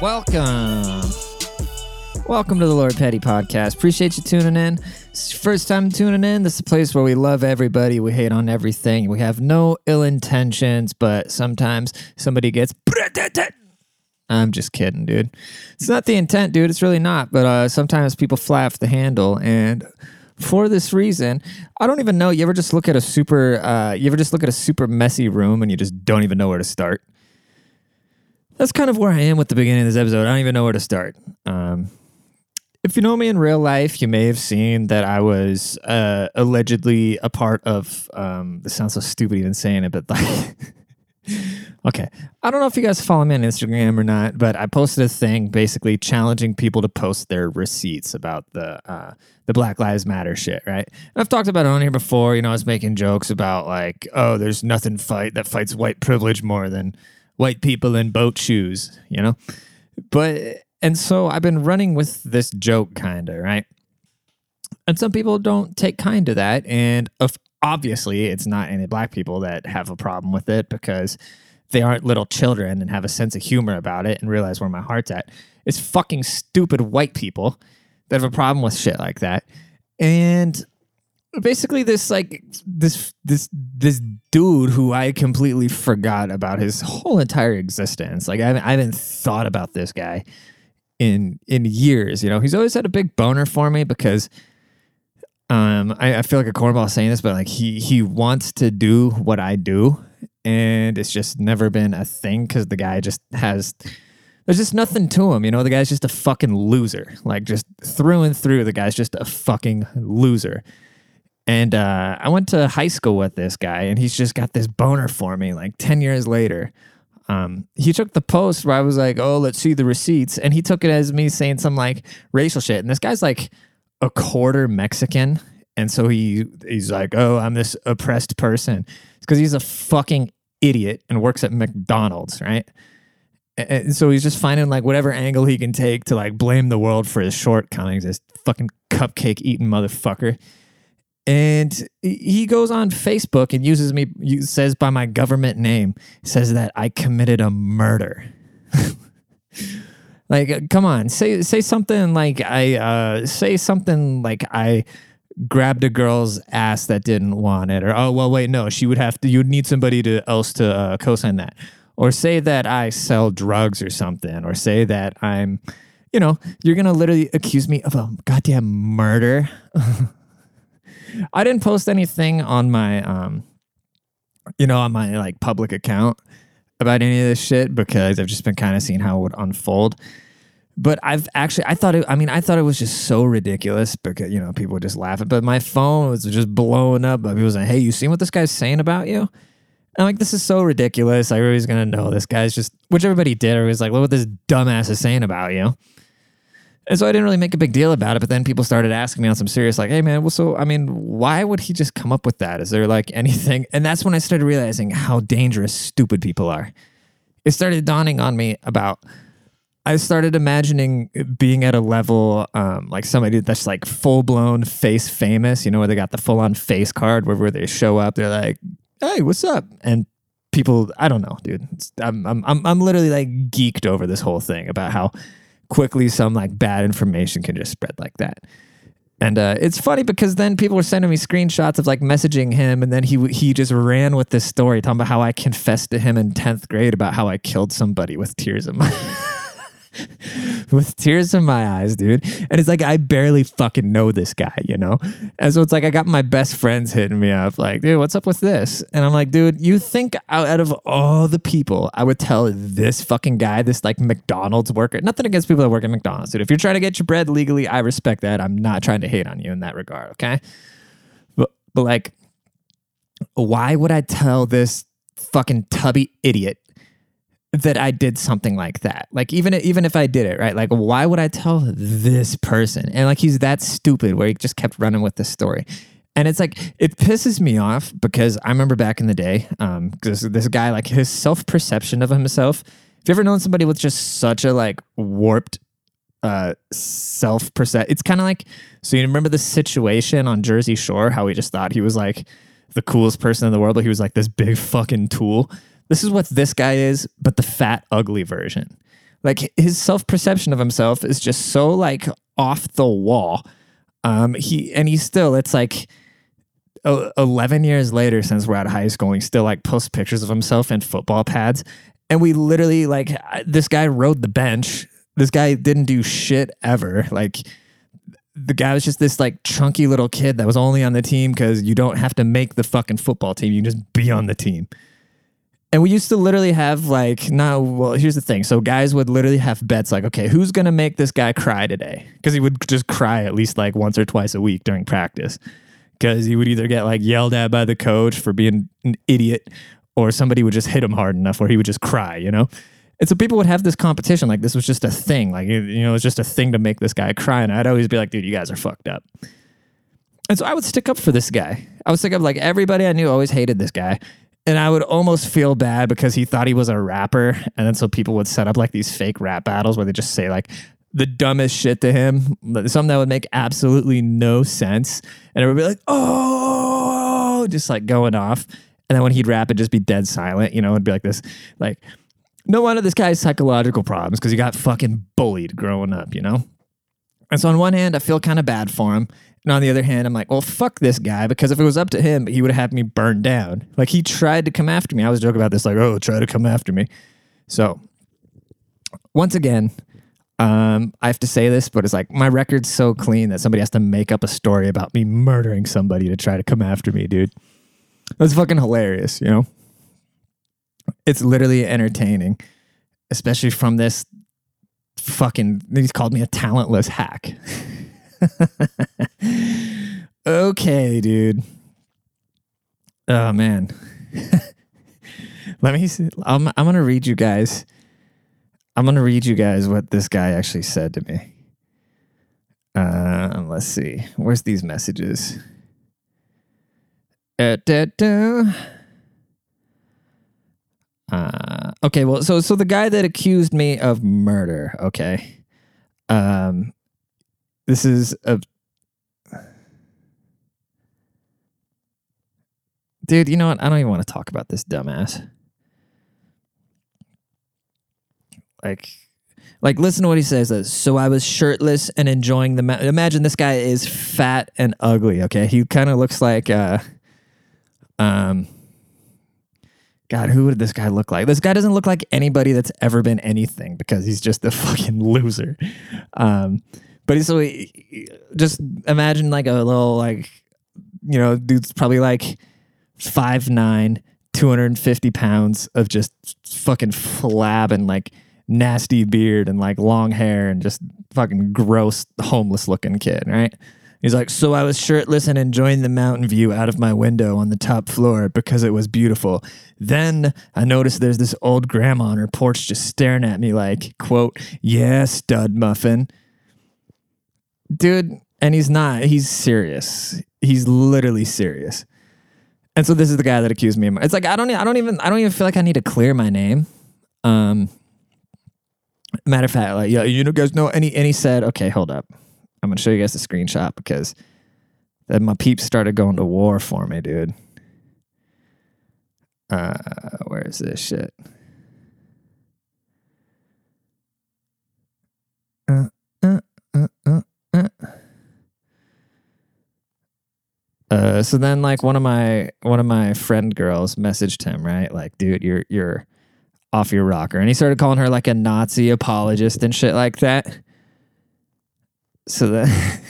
Welcome. Welcome to the Lord Petty Podcast. Appreciate you tuning in. First time tuning in, this is a place where we love everybody, we hate on everything. We have no ill intentions, but sometimes somebody gets. I'm just kidding, dude. It's not the intent, dude. It's really not. But uh, sometimes people fly off the handle. And for this reason, I don't even know. You ever just look at a super, uh, you ever just look at a super messy room and you just don't even know where to start? that's kind of where I am with the beginning of this episode. I don't even know where to start. Um, if you know me in real life, you may have seen that I was uh, allegedly a part of. Um, this sounds so stupid even saying it, but like, okay, I don't know if you guys follow me on Instagram or not, but I posted a thing basically challenging people to post their receipts about the uh, the Black Lives Matter shit, right? And I've talked about it on here before. You know, I was making jokes about like, oh, there's nothing fight that fights white privilege more than white people in boat shoes, you know? But, and so I've been running with this joke, kind of, right? And some people don't take kind to that. And obviously, it's not any black people that have a problem with it because they aren't little children and have a sense of humor about it and realize where my heart's at. It's fucking stupid white people that have a problem with shit like that. And basically this like this this this dude who I completely forgot about his whole entire existence. Like I haven't, I haven't thought about this guy in in years. You know, he's always had a big boner for me because um I, I feel like a cornball saying this, but like he he wants to do what I do, and it's just never been a thing because the guy just has there's just nothing to him. You know, the guy's just a fucking loser. Like just through and through, the guy's just a fucking loser. And uh, I went to high school with this guy, and he's just got this boner for me. Like ten years later, um, he took the post where I was like, "Oh, let's see the receipts," and he took it as me saying some like racial shit. And this guy's like a quarter Mexican, and so he he's like, "Oh, I'm this oppressed person." It's because he's a fucking idiot and works at McDonald's, right? And so he's just finding like whatever angle he can take to like blame the world for his shortcomings. This fucking cupcake eating motherfucker and he goes on Facebook and uses me says by my government name says that I committed a murder. like uh, come on, say say something like I uh, say something like I grabbed a girl's ass that didn't want it or oh well wait no, she would have to you'd need somebody to else to uh, co-sign that. Or say that I sell drugs or something or say that I'm you know, you're to literally accuse me of a goddamn murder. I didn't post anything on my um you know, on my like public account about any of this shit because I've just been kind of seeing how it would unfold. But I've actually I thought it I mean, I thought it was just so ridiculous because, you know, people would just laugh at but my phone was just blowing up. People was like, Hey, you seen what this guy's saying about you? I'm like, this is so ridiculous. Was gonna know this guy's just which everybody did. Was like, look what this dumbass is saying about you. And so I didn't really make a big deal about it. But then people started asking me on some serious, like, hey, man, well, so, I mean, why would he just come up with that? Is there like anything? And that's when I started realizing how dangerous stupid people are. It started dawning on me about, I started imagining being at a level um, like somebody that's like full blown face famous, you know, where they got the full on face card where, where they show up, they're like, hey, what's up? And people, I don't know, dude. I'm, I'm, I'm, I'm literally like geeked over this whole thing about how quickly some like bad information can just spread like that. And uh, it's funny because then people were sending me screenshots of like messaging him, and then he he just ran with this story talking about how I confessed to him in tenth grade about how I killed somebody with tears in my with tears in my eyes, dude. And it's like I barely fucking know this guy, you know? And so it's like I got my best friends hitting me up, like, dude, what's up with this? And I'm like, dude, you think out of all the people, I would tell this fucking guy, this like McDonald's worker, nothing against people that work at McDonald's, dude. If you're trying to get your bread legally, I respect that. I'm not trying to hate on you in that regard, okay? But but like, why would I tell this fucking tubby idiot that I did something like that. Like even even if I did it, right? Like why would I tell this person? And like he's that stupid where he just kept running with the story. And it's like it pisses me off because I remember back in the day, um, because this guy like his self perception of himself. Have you ever known somebody with just such a like warped uh, self percep. It's kind of like so you remember the situation on Jersey Shore how we just thought he was like the coolest person in the world, but he was like this big fucking tool. This is what this guy is, but the fat, ugly version. Like his self perception of himself is just so like off the wall. Um, he and he's still. It's like 11 years later since we're out of high school he still like posts pictures of himself in football pads and we literally like this guy rode the bench this guy didn't do shit ever like the guy was just this like chunky little kid that was only on the team because you don't have to make the fucking football team. You just be on the team. And we used to literally have like, no, well, here's the thing. So guys would literally have bets like, okay, who's going to make this guy cry today? Because he would just cry at least like once or twice a week during practice. Because he would either get like yelled at by the coach for being an idiot or somebody would just hit him hard enough where he would just cry, you know? And so people would have this competition. Like this was just a thing. Like, you know, it was just a thing to make this guy cry. And I'd always be like, dude, you guys are fucked up. And so I would stick up for this guy. I would stick up like everybody I knew always hated this guy. And I would almost feel bad because he thought he was a rapper. And then so people would set up like these fake rap battles where they just say like the dumbest shit to him, something that would make absolutely no sense. And it would be like, oh, just like going off. And then when he'd rap, it'd just be dead silent. You know, it'd be like this, like, no wonder this guy's psychological problems because he got fucking bullied growing up, you know? And so on one hand, I feel kind of bad for him. And on the other hand, I'm like, well, fuck this guy because if it was up to him, he would have had me burned down. Like he tried to come after me. I was joking about this, like, oh, try to come after me. So once again, um, I have to say this, but it's like my record's so clean that somebody has to make up a story about me murdering somebody to try to come after me, dude. That's fucking hilarious, you know? it's literally entertaining, especially from this fucking. He's called me a talentless hack. okay, dude. Oh man. Let me see. I'm I'm gonna read you guys. I'm gonna read you guys what this guy actually said to me. Uh, let's see. Where's these messages? Uh, da, da. Uh, okay, well, so so the guy that accused me of murder, okay, um, this is a dude. You know what? I don't even want to talk about this dumbass. Like, like listen to what he says. So I was shirtless and enjoying the. Ma- Imagine this guy is fat and ugly. Okay, he kind of looks like uh, um God, who would this guy look like? This guy doesn't look like anybody that's ever been anything because he's just a fucking loser. Um, but he's so he, just imagine like a little like you know dude's probably like five nine, 250 pounds of just fucking flab and like nasty beard and like long hair and just fucking gross homeless looking kid, right? He's like, so I was shirtless and enjoying the mountain view out of my window on the top floor because it was beautiful. Then I noticed there's this old grandma on her porch just staring at me like, quote, yeah, stud muffin. Dude, and he's not, he's serious. He's literally serious. And so this is the guy that accused me of it's like I don't I don't even I don't even feel like I need to clear my name. Um matter of fact, like yeah, you know guys know any he said, okay, hold up. I'm gonna show you guys the screenshot because then my peeps started going to war for me, dude. Uh, where is this shit? Uh, uh, uh, uh, uh. Uh, so then like one of my one of my friend girls messaged him right like dude you're you're off your rocker and he started calling her like a nazi apologist and shit like that so then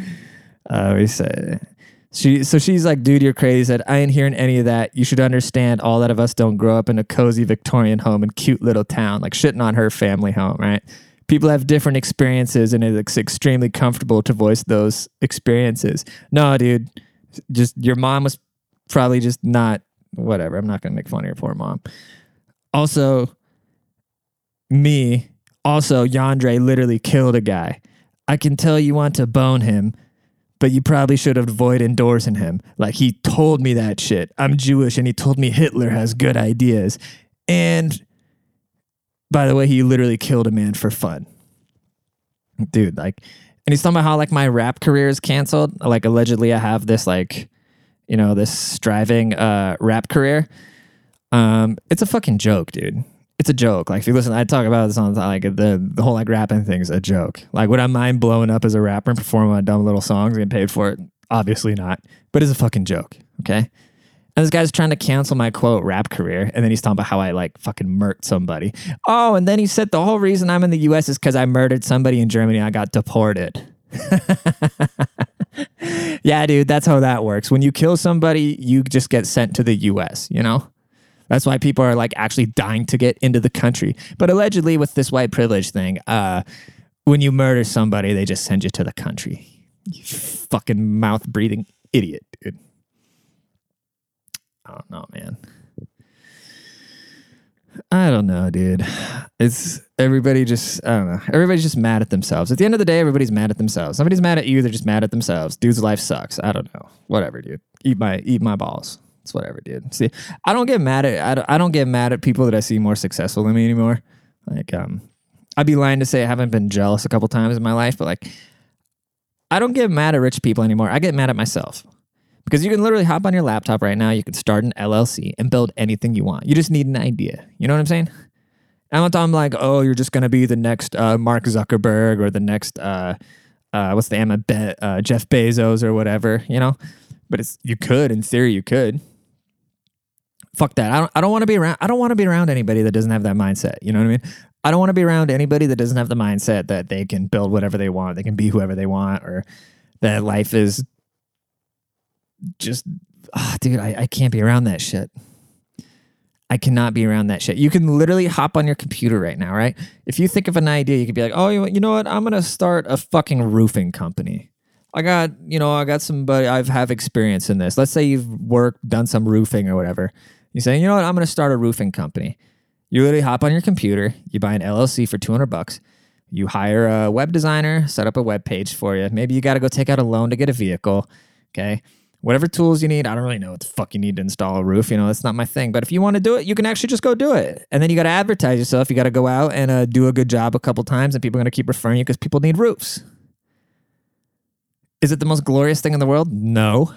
uh, we said she so she's like, dude, you're crazy. Said I ain't hearing any of that. You should understand all that of us don't grow up in a cozy Victorian home in cute little town, like shitting on her family home, right? People have different experiences, and it's extremely comfortable to voice those experiences. No, dude, just your mom was probably just not whatever. I'm not gonna make fun of your poor mom. Also, me also, Yandre literally killed a guy. I can tell you want to bone him, but you probably should avoid endorsing him. Like he told me that shit. I'm Jewish and he told me Hitler has good ideas. And by the way, he literally killed a man for fun. dude, like, and he's talking about how like my rap career is canceled. Like, allegedly, I have this like, you know, this striving uh rap career. Um, it's a fucking joke, dude. It's a joke. Like if you listen, I talk about this on like the the whole like rapping thing is a joke. Like would I mind blowing up as a rapper and performing my dumb little songs and paid for it? Obviously not. But it's a fucking joke. Okay. And this guy's trying to cancel my quote rap career, and then he's talking about how I like fucking murked somebody. Oh, and then he said the whole reason I'm in the U.S. is because I murdered somebody in Germany. I got deported. yeah, dude, that's how that works. When you kill somebody, you just get sent to the U.S. You know, that's why people are like actually dying to get into the country. But allegedly, with this white privilege thing, uh, when you murder somebody, they just send you to the country. You fucking mouth breathing idiot, dude. I don't know, man. I don't know, dude. It's everybody just, I don't know. Everybody's just mad at themselves. At the end of the day, everybody's mad at themselves. Somebody's mad at you, they're just mad at themselves. Dude's life sucks. I don't know. Whatever, dude. Eat my eat my balls. It's whatever, dude. See, I don't get mad at I don't, I don't get mad at people that I see more successful than me anymore. Like um I'd be lying to say I haven't been jealous a couple times in my life, but like I don't get mad at rich people anymore. I get mad at myself. Because you can literally hop on your laptop right now, you can start an LLC and build anything you want. You just need an idea. You know what I'm saying? I'm not talking like, oh, you're just gonna be the next uh, Mark Zuckerberg or the next uh, uh, what's the name Be- uh, Jeff Bezos or whatever, you know. But it's you could, in theory, you could. Fuck that. I don't. I don't want to be around. I don't want to be around anybody that doesn't have that mindset. You know what I mean? I don't want to be around anybody that doesn't have the mindset that they can build whatever they want, they can be whoever they want, or that life is just, oh, dude, I, I can't be around that shit. I cannot be around that shit. You can literally hop on your computer right now, right? If you think of an idea, you could be like, oh, you know what? I'm going to start a fucking roofing company. I got, you know, I got somebody, I've have experience in this. Let's say you've worked, done some roofing or whatever. You say, you know what? I'm going to start a roofing company. You literally hop on your computer, you buy an LLC for 200 bucks. You hire a web designer, set up a web page for you. Maybe you got to go take out a loan to get a vehicle. Okay whatever tools you need. I don't really know what the fuck you need to install a roof. You know, that's not my thing. But if you want to do it, you can actually just go do it. And then you got to advertise yourself. You got to go out and uh, do a good job a couple times, and people are going to keep referring you because people need roofs. Is it the most glorious thing in the world? No.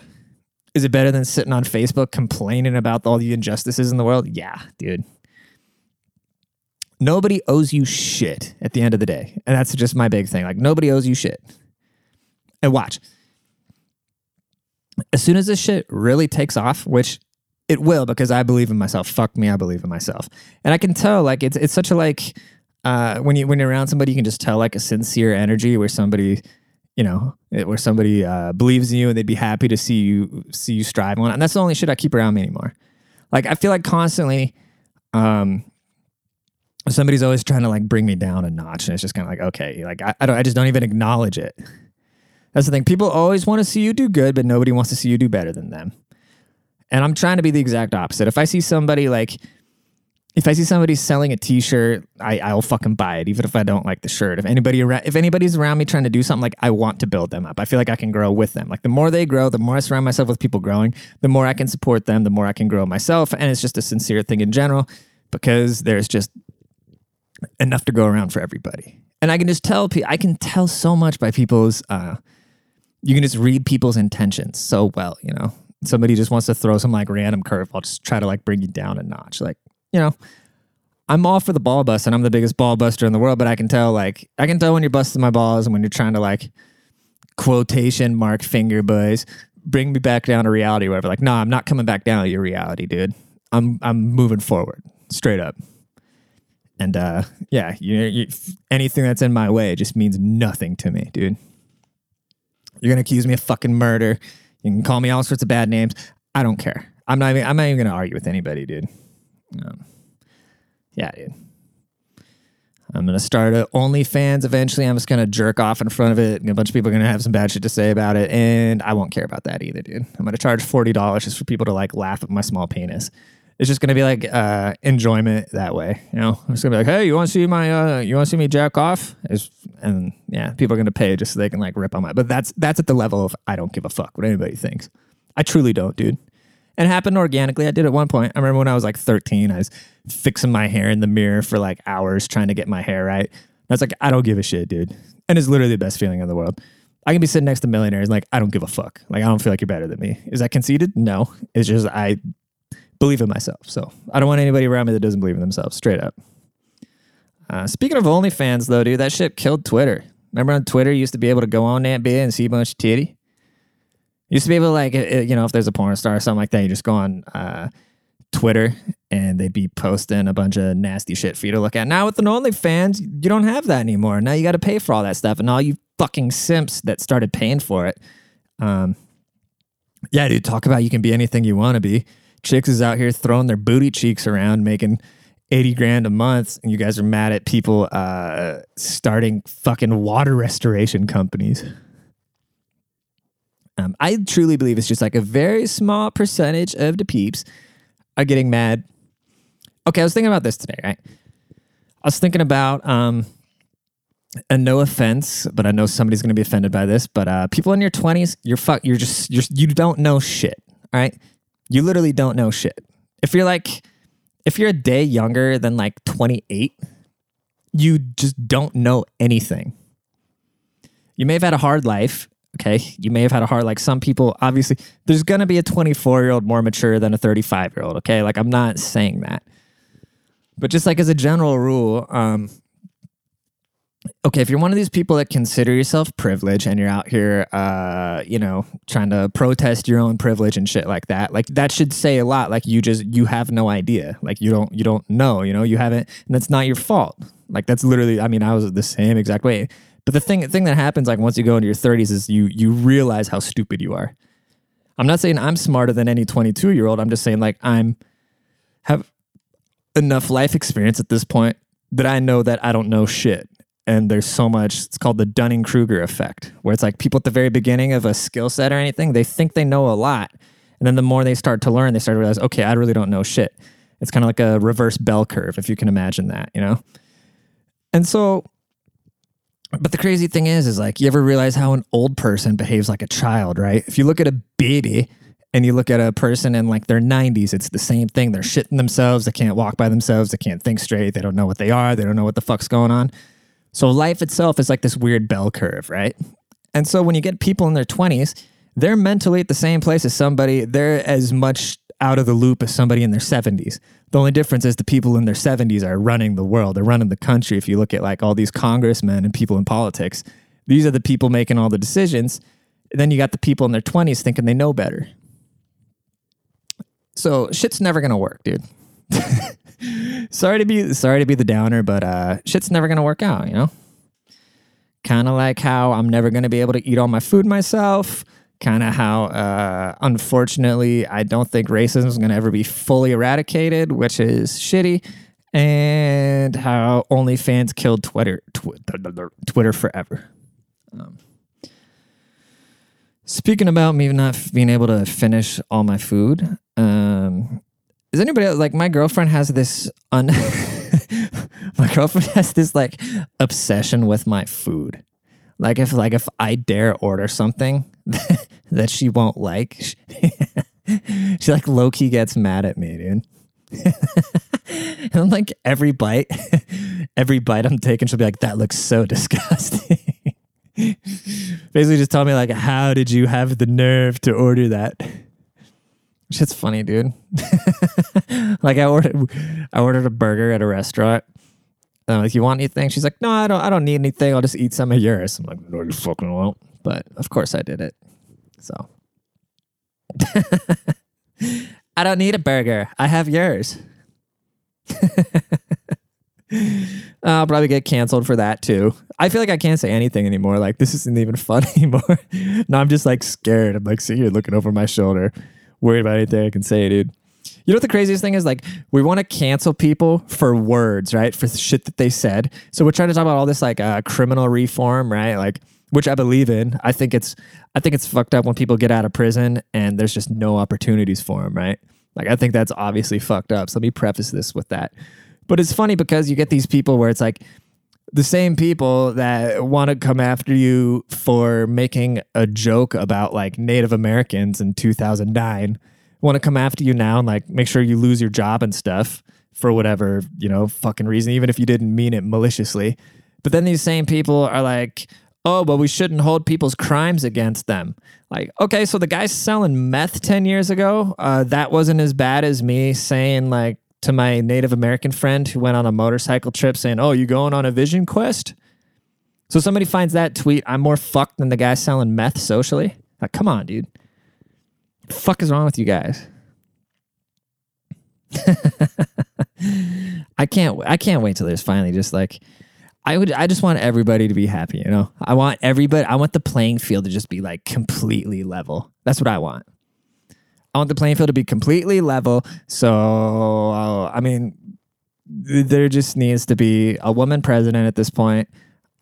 Is it better than sitting on Facebook complaining about all the injustices in the world? Yeah, dude. Nobody owes you shit at the end of the day. And that's just my big thing. Like, nobody owes you shit. And watch as soon as this shit really takes off, which it will because I believe in myself. Fuck me, I believe in myself. And I can tell like it's it's such a like uh, when you when you're around somebody, you can just tell like a sincere energy where somebody, you know, where somebody uh, believes in you and they'd be happy to see you see you strive on. And that's the only shit I keep around me anymore. Like I feel like constantly, um, somebody's always trying to like bring me down a notch, and it's just kind of like okay, like I, I don't I just don't even acknowledge it. That's the thing. People always want to see you do good, but nobody wants to see you do better than them. And I'm trying to be the exact opposite. If I see somebody like, if I see somebody selling a T-shirt, I I'll fucking buy it, even if I don't like the shirt. If anybody around, if anybody's around me trying to do something, like I want to build them up. I feel like I can grow with them. Like the more they grow, the more I surround myself with people growing, the more I can support them, the more I can grow myself. And it's just a sincere thing in general, because there's just enough to go around for everybody. And I can just tell, people, I can tell so much by people's. uh you can just read people's intentions so well, you know. Somebody just wants to throw some like random curve. I'll just try to like bring you down a notch. Like, you know, I'm all for the ball bust and I'm the biggest ball buster in the world, but I can tell like I can tell when you're busting my balls and when you're trying to like quotation mark finger boys, bring me back down to reality or whatever. Like, no, I'm not coming back down to your reality, dude. I'm I'm moving forward, straight up. And uh yeah, you, you anything that's in my way just means nothing to me, dude. You're gonna accuse me of fucking murder. You can call me all sorts of bad names. I don't care. I'm not even. I'm not even gonna argue with anybody, dude. Um, yeah, dude. I'm gonna start a OnlyFans eventually. I'm just gonna jerk off in front of it, and a bunch of people are gonna have some bad shit to say about it, and I won't care about that either, dude. I'm gonna charge forty dollars just for people to like laugh at my small penis it's just gonna be like uh, enjoyment that way. You know, it's gonna be like, hey, you want to see my, uh, you want to see me jack off? It's, and yeah, people are gonna pay just so they can like rip on my. But that's that's at the level of I don't give a fuck what anybody thinks. I truly don't, dude. It happened organically. I did at one point. I remember when I was like 13, I was fixing my hair in the mirror for like hours trying to get my hair right. I was like, I don't give a shit, dude. And it's literally the best feeling in the world. I can be sitting next to millionaires, like, I don't give a fuck. Like, I don't feel like you're better than me. Is that conceited? No. It's just, I believe in myself. So I don't want anybody around me that doesn't believe in themselves, straight up. Uh, speaking of OnlyFans, though, dude, that shit killed Twitter. Remember on Twitter, you used to be able to go on that bit and see a bunch of titty? Used to be able to, like, uh, you know, if there's a porn star or something like that, you just go on uh, Twitter and they'd be posting a bunch of nasty shit for you to look at. Now with an OnlyFans, you don't have that anymore. Now you got to pay for all that stuff, and all you fucking simps that started paying for it. Um, yeah, dude, talk about you can be anything you want to be. Chicks is out here throwing their booty cheeks around, making 80 grand a month, and you guys are mad at people uh, starting fucking water restoration companies. Um, I truly believe it's just like a very small percentage of the peeps are getting mad. Okay, I was thinking about this today, right? I was thinking about, um, and no offense, but I know somebody's going to be offended by this. But uh, people in your twenties, you're fuck, you're just you're you don't know shit. All right, you literally don't know shit. If you're like, if you're a day younger than like 28, you just don't know anything. You may have had a hard life. Okay. You may have had a heart. like some people, obviously, there's going to be a 24 year old more mature than a 35 year old. Okay. Like I'm not saying that. But just like as a general rule, um, okay, if you're one of these people that consider yourself privileged and you're out here, uh, you know, trying to protest your own privilege and shit like that, like that should say a lot. Like you just you have no idea. Like you don't you don't know. You know, you haven't, and that's not your fault. Like that's literally. I mean, I was the same exact way. But the thing thing that happens like once you go into your 30s is you you realize how stupid you are. I'm not saying I'm smarter than any 22 year old. I'm just saying like I'm have enough life experience at this point that I know that I don't know shit. And there's so much, it's called the Dunning Kruger effect, where it's like people at the very beginning of a skill set or anything, they think they know a lot. And then the more they start to learn, they start to realize, okay, I really don't know shit. It's kind of like a reverse bell curve, if you can imagine that, you know? And so, but the crazy thing is, is like, you ever realize how an old person behaves like a child, right? If you look at a baby, and you look at a person in like their 90s, it's the same thing. They're shitting themselves. They can't walk by themselves. They can't think straight. They don't know what they are. They don't know what the fuck's going on. So life itself is like this weird bell curve, right? And so when you get people in their 20s, they're mentally at the same place as somebody, they're as much out of the loop as somebody in their 70s. The only difference is the people in their 70s are running the world, they're running the country. If you look at like all these congressmen and people in politics, these are the people making all the decisions. And then you got the people in their 20s thinking they know better. So shit's never gonna work, dude. sorry to be sorry to be the downer, but uh, shit's never gonna work out. You know, kind of like how I'm never gonna be able to eat all my food myself. Kind of how, uh, unfortunately, I don't think racism is gonna ever be fully eradicated, which is shitty. And how OnlyFans killed Twitter, tw- Twitter forever. Um, speaking about me not being able to finish all my food, um, is anybody else, like my girlfriend has this un my girlfriend has this like obsession with my food. Like if like if I dare order something that she won't like, she, she like low key gets mad at me, dude. and like every bite, every bite I'm taking, she'll be like, "That looks so disgusting." Basically, just tell me like, "How did you have the nerve to order that?" Shit's funny, dude. like I ordered, I ordered a burger at a restaurant. Um, I'm like, you want anything? She's like, no, I don't. I don't need anything. I'll just eat some of yours. I'm like, no, you fucking won't. But of course, I did it. So I don't need a burger. I have yours. I'll probably get canceled for that too. I feel like I can't say anything anymore. Like this isn't even fun anymore. now I'm just like scared. I'm like sitting here looking over my shoulder worried about anything I can say, dude. You know what the craziest thing is? Like, we want to cancel people for words, right? For shit that they said. So we're trying to talk about all this like uh, criminal reform, right? Like, which I believe in. I think it's, I think it's fucked up when people get out of prison and there's just no opportunities for them, right? Like, I think that's obviously fucked up. So let me preface this with that. But it's funny because you get these people where it's like, the same people that want to come after you for making a joke about like Native Americans in 2009 want to come after you now and like make sure you lose your job and stuff for whatever, you know, fucking reason, even if you didn't mean it maliciously. But then these same people are like, oh, but we shouldn't hold people's crimes against them. Like, okay, so the guy selling meth 10 years ago, uh, that wasn't as bad as me saying, like, to my Native American friend who went on a motorcycle trip saying, oh, you going on a vision quest? So somebody finds that tweet, I'm more fucked than the guy selling meth socially. Like, come on, dude. The fuck is wrong with you guys? I can't I can't wait till there's finally just like I would I just want everybody to be happy, you know. I want everybody I want the playing field to just be like completely level. That's what I want. I want the playing field to be completely level. So I mean there just needs to be a woman president at this point.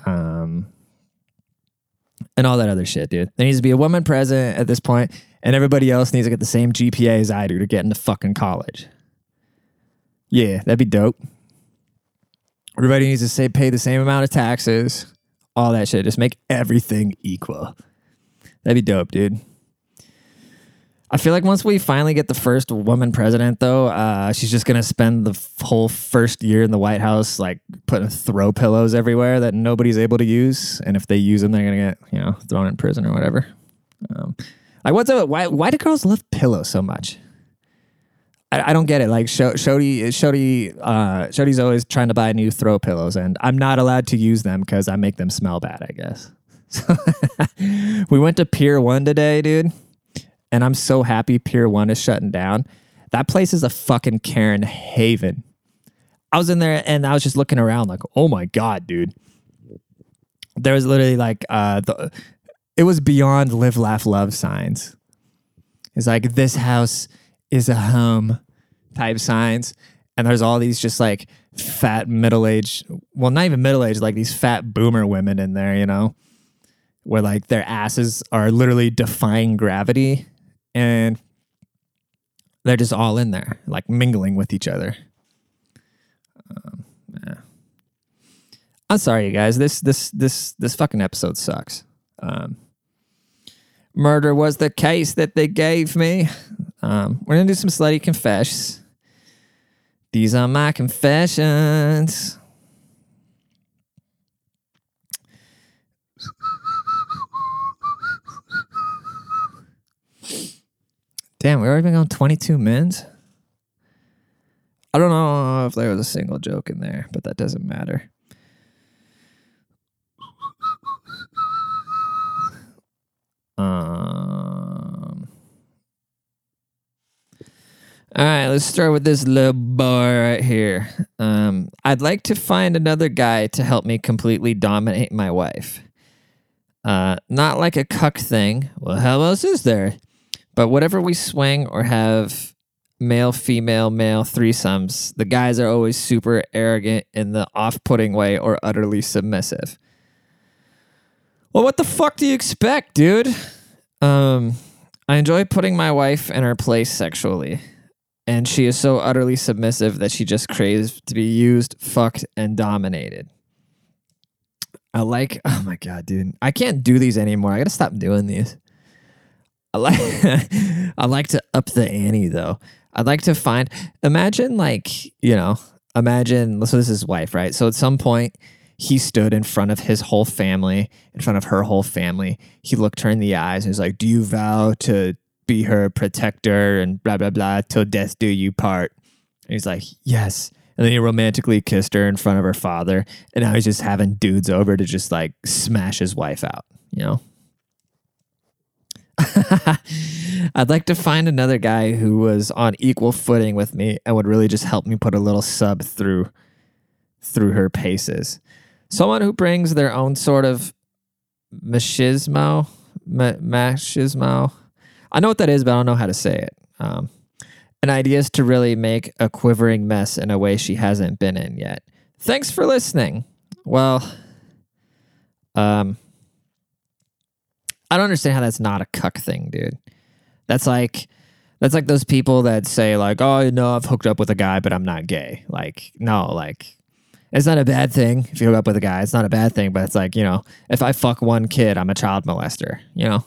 Um and all that other shit, dude. There needs to be a woman president at this point, and everybody else needs to get the same GPA as I do to get into fucking college. Yeah, that'd be dope. Everybody needs to say pay the same amount of taxes, all that shit. Just make everything equal. That'd be dope, dude. I feel like once we finally get the first woman president, though, uh, she's just gonna spend the whole first year in the White House like putting throw pillows everywhere that nobody's able to use, and if they use them, they're gonna get you know thrown in prison or whatever. Um, like, what's up? Why why do girls love pillows so much? I, I don't get it. Like Shody, Shody, uh, Shody's always trying to buy new throw pillows, and I'm not allowed to use them because I make them smell bad. I guess. we went to Pier One today, dude, and I'm so happy Pier One is shutting down. That place is a fucking Karen haven. I was in there and I was just looking around, like, oh my god, dude. There was literally like uh, the, it was beyond live, laugh, love signs. It's like this house is a home type signs. And there's all these just like fat middle aged, well, not even middle aged, like these fat boomer women in there, you know, where like their asses are literally defying gravity and they're just all in there, like mingling with each other. Um, yeah. I'm sorry, you guys. This this this this fucking episode sucks. Um, murder was the case that they gave me. Um, we're gonna do some slutty confessions. These are my confessions. Damn, we already been going 22 minutes. I don't know if there was a single joke in there, but that doesn't matter. All right, let's start with this little boy right here. Um, I'd like to find another guy to help me completely dominate my wife. Uh, not like a cuck thing. Well, how else is there? But whatever we swing or have male, female, male threesomes, the guys are always super arrogant in the off putting way or utterly submissive. Well, what the fuck do you expect, dude? Um, I enjoy putting my wife in her place sexually and she is so utterly submissive that she just craves to be used, fucked, and dominated. I like, oh my god, dude, I can't do these anymore. I gotta stop doing these. I like, I like to up the ante though. I'd like to find, imagine like, you know, imagine. So this is his wife, right? So at some point, he stood in front of his whole family, in front of her whole family. He looked her in the eyes and was like, "Do you vow to be her protector and blah blah blah till death do you part. And he's like, yes. And then he romantically kissed her in front of her father, and now he's just having dudes over to just like smash his wife out. You know. I'd like to find another guy who was on equal footing with me and would really just help me put a little sub through through her paces. Someone who brings their own sort of machismo, machismo, I know what that is, but I don't know how to say it. Um, an idea is to really make a quivering mess in a way she hasn't been in yet. Thanks for listening. Well, um, I don't understand how that's not a cuck thing, dude. That's like that's like those people that say like, "Oh, no, I've hooked up with a guy, but I'm not gay." Like, no, like it's not a bad thing if you hook up with a guy. It's not a bad thing, but it's like, you know, if I fuck one kid, I'm a child molester, you know?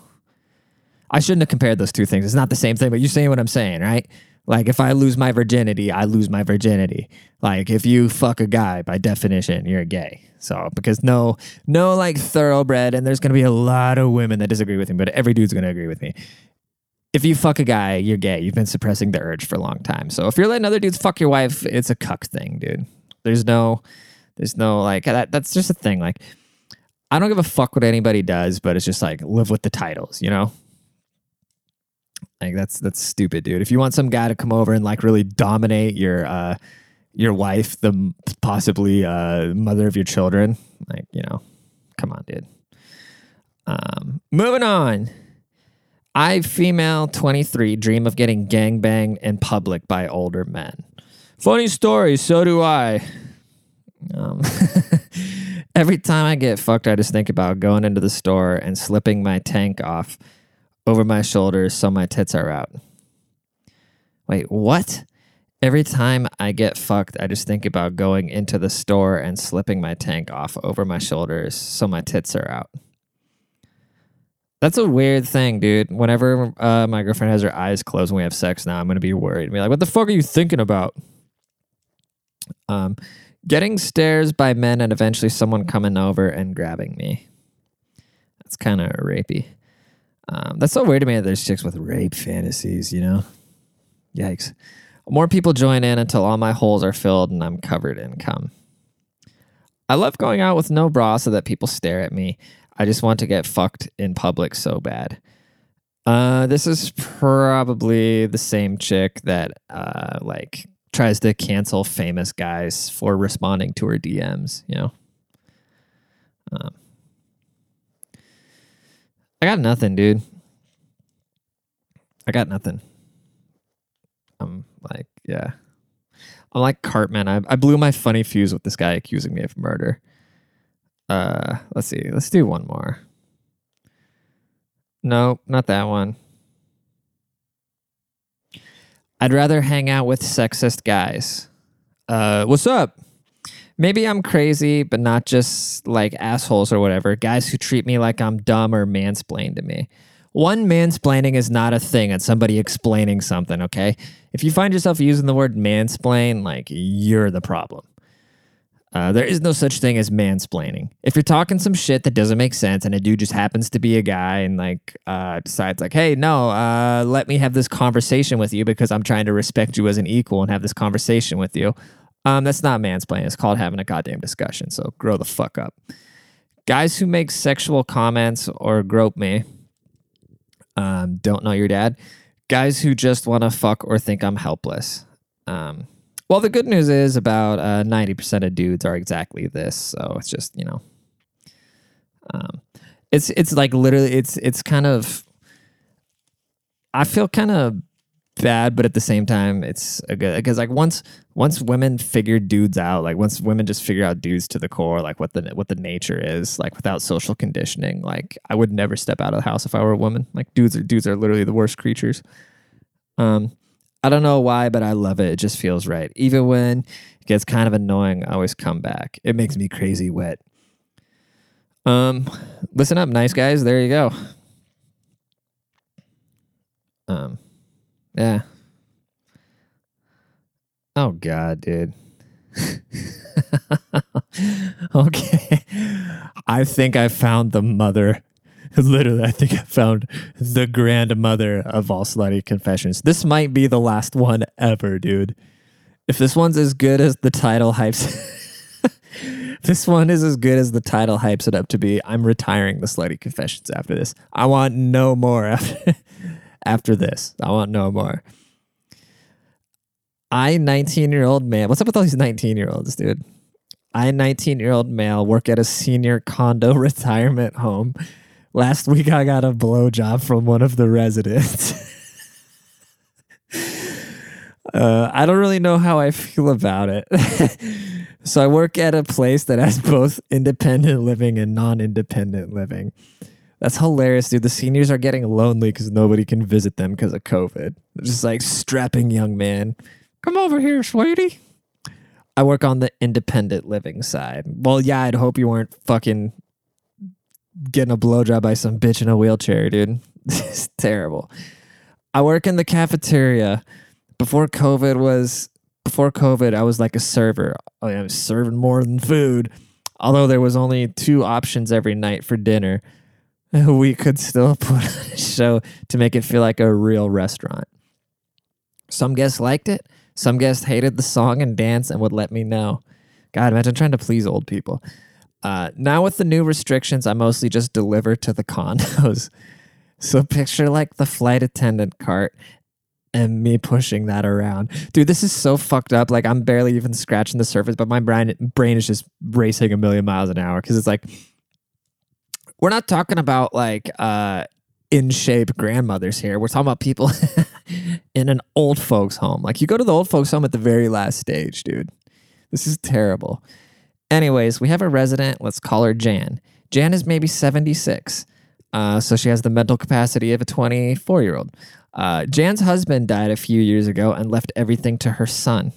I shouldn't have compared those two things. It's not the same thing, but you're saying what I'm saying, right? Like if I lose my virginity, I lose my virginity. Like if you fuck a guy, by definition, you're gay. So because no, no like thoroughbred, and there's gonna be a lot of women that disagree with me, but every dude's gonna agree with me. If you fuck a guy, you're gay. You've been suppressing the urge for a long time. So if you're letting other dudes fuck your wife, it's a cuck thing, dude. There's no, there's no like that. That's just a thing. Like I don't give a fuck what anybody does, but it's just like live with the titles, you know. Like that's that's stupid, dude. If you want some guy to come over and like really dominate your uh your wife, the possibly uh mother of your children, like, you know, come on, dude. Um moving on. I female 23 dream of getting gangbanged in public by older men. Funny story, so do I. Um, every time I get fucked, I just think about going into the store and slipping my tank off over my shoulders so my tits are out. Wait, what? Every time I get fucked, I just think about going into the store and slipping my tank off over my shoulders so my tits are out. That's a weird thing, dude. Whenever uh, my girlfriend has her eyes closed when we have sex now, I'm going to be worried. Be like, what the fuck are you thinking about? Um, getting stares by men and eventually someone coming over and grabbing me. That's kind of rapey. Um, that's so weird to me that there's chicks with rape fantasies, you know? Yikes. More people join in until all my holes are filled and I'm covered in cum. I love going out with no bra so that people stare at me. I just want to get fucked in public so bad. Uh, this is probably the same chick that uh, like tries to cancel famous guys for responding to her DMs. You know. Um, I got nothing, dude. I got nothing. I'm like, yeah. I'm like Cartman. I, I blew my funny fuse with this guy accusing me of murder. Uh, let's see. Let's do one more. No, not that one. I'd rather hang out with sexist guys. Uh, what's up? Maybe I'm crazy, but not just like assholes or whatever. Guys who treat me like I'm dumb or mansplain to me. One mansplaining is not a thing. It's somebody explaining something, okay? If you find yourself using the word mansplain, like you're the problem. Uh, there is no such thing as mansplaining. If you're talking some shit that doesn't make sense and a dude just happens to be a guy and like uh, decides like, hey, no, uh, let me have this conversation with you because I'm trying to respect you as an equal and have this conversation with you. Um, that's not mansplaining. It's called having a goddamn discussion. So grow the fuck up. Guys who make sexual comments or grope me um, don't know your dad. Guys who just want to fuck or think I'm helpless. Um, well, the good news is about uh, 90% of dudes are exactly this. So it's just, you know, um, it's, it's like literally, it's, it's kind of, I feel kind of bad, but at the same time, it's a good because like once once women figure dudes out, like once women just figure out dudes to the core, like what the what the nature is, like without social conditioning, like I would never step out of the house if I were a woman. Like dudes are dudes are literally the worst creatures. Um, I don't know why, but I love it. It just feels right. Even when it gets kind of annoying, I always come back. It makes me crazy wet. Um, listen up, nice guys. There you go. Um. Yeah. Oh God, dude. okay. I think I found the mother. Literally, I think I found the grandmother of all slutty confessions. This might be the last one ever, dude. If this one's as good as the title hypes, this one is as good as the title hypes it up to be. I'm retiring the slutty confessions after this. I want no more after after this. I want no more. I, 19 year old man, what's up with all these 19 year olds, dude? I, 19 year old male, work at a senior condo retirement home. Last week, I got a blowjob from one of the residents. uh, I don't really know how I feel about it. so, I work at a place that has both independent living and non independent living. That's hilarious, dude. The seniors are getting lonely because nobody can visit them because of COVID. Just like strapping young man. Come over here, sweetie. I work on the independent living side. Well, yeah, I'd hope you weren't fucking getting a blowjob by some bitch in a wheelchair, dude. it's terrible. I work in the cafeteria, before COVID was before COVID, I was like a server. I was serving more than food. Although there was only two options every night for dinner, we could still put on a show to make it feel like a real restaurant. Some guests liked it. Some guests hated the song and dance and would let me know. God, imagine trying to please old people. Uh, now with the new restrictions, I mostly just deliver to the condos. So picture like the flight attendant cart and me pushing that around. Dude, this is so fucked up. Like I'm barely even scratching the surface, but my brain brain is just racing a million miles an hour because it's like we're not talking about like uh in shape grandmothers here. We're talking about people in an old folks home. Like you go to the old folks home at the very last stage, dude. This is terrible. Anyways, we have a resident. Let's call her Jan. Jan is maybe 76. Uh, so she has the mental capacity of a 24 year old. Uh, Jan's husband died a few years ago and left everything to her son.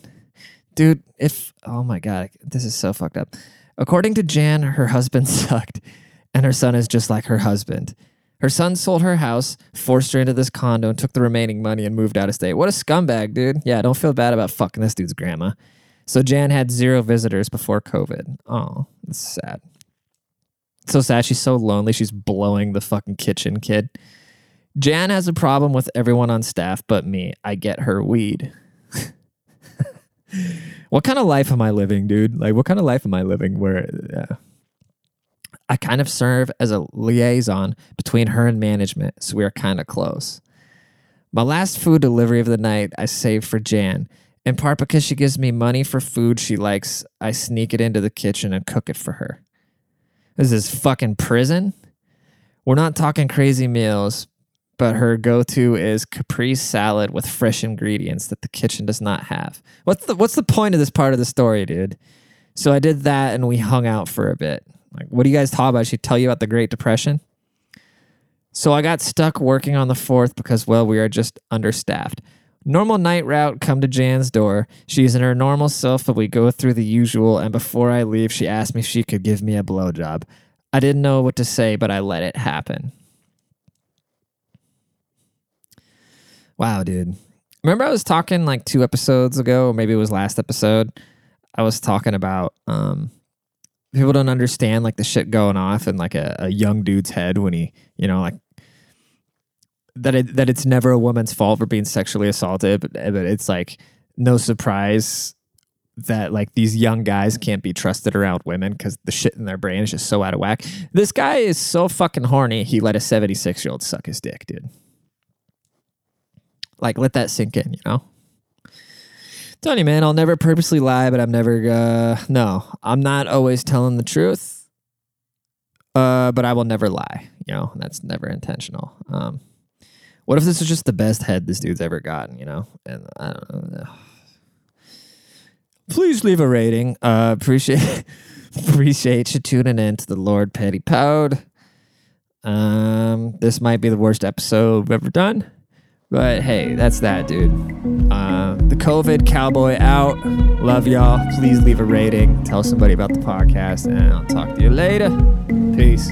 Dude, if, oh my God, this is so fucked up. According to Jan, her husband sucked, and her son is just like her husband. Her son sold her house, forced her into this condo, and took the remaining money and moved out of state. What a scumbag, dude. Yeah, don't feel bad about fucking this dude's grandma. So Jan had zero visitors before COVID. Oh, that's sad. So sad. She's so lonely. She's blowing the fucking kitchen kid. Jan has a problem with everyone on staff but me. I get her weed. what kind of life am I living, dude? Like, what kind of life am I living where uh, I kind of serve as a liaison between her and management, so we are kind of close. My last food delivery of the night I saved for Jan, in part because she gives me money for food she likes. I sneak it into the kitchen and cook it for her. This is fucking prison. We're not talking crazy meals, but her go-to is caprese salad with fresh ingredients that the kitchen does not have. What's the what's the point of this part of the story, dude? So I did that and we hung out for a bit. Like, what do you guys talk about? She tell you about the Great Depression? So I got stuck working on the fourth because well, we are just understaffed. Normal night route come to Jan's door. She's in her normal self, but we go through the usual, and before I leave, she asked me if she could give me a blowjob. I didn't know what to say, but I let it happen. Wow, dude. Remember I was talking like two episodes ago, or maybe it was last episode. I was talking about um people don't understand like the shit going off in like a, a young dude's head when he, you know, like that it that it's never a woman's fault for being sexually assaulted, but, eh, but it's like no surprise that like these young guys can't be trusted around women because the shit in their brain is just so out of whack. This guy is so fucking horny. He let a 76 year old suck his dick, dude. Like, let that sink in, you know? Telling you, man, I'll never purposely lie, but I'm never, uh, no, I'm not always telling the truth. Uh, but I will never lie, you know, that's never intentional. Um, what if this is just the best head this dude's ever gotten, you know? And I don't know. Please leave a rating. Uh, appreciate appreciate you tuning in to the Lord Petty Pod. Um, this might be the worst episode we've ever done. But hey, that's that, dude. Uh, the COVID cowboy out. Love y'all. Please leave a rating. Tell somebody about the podcast, and I'll talk to you later. Peace.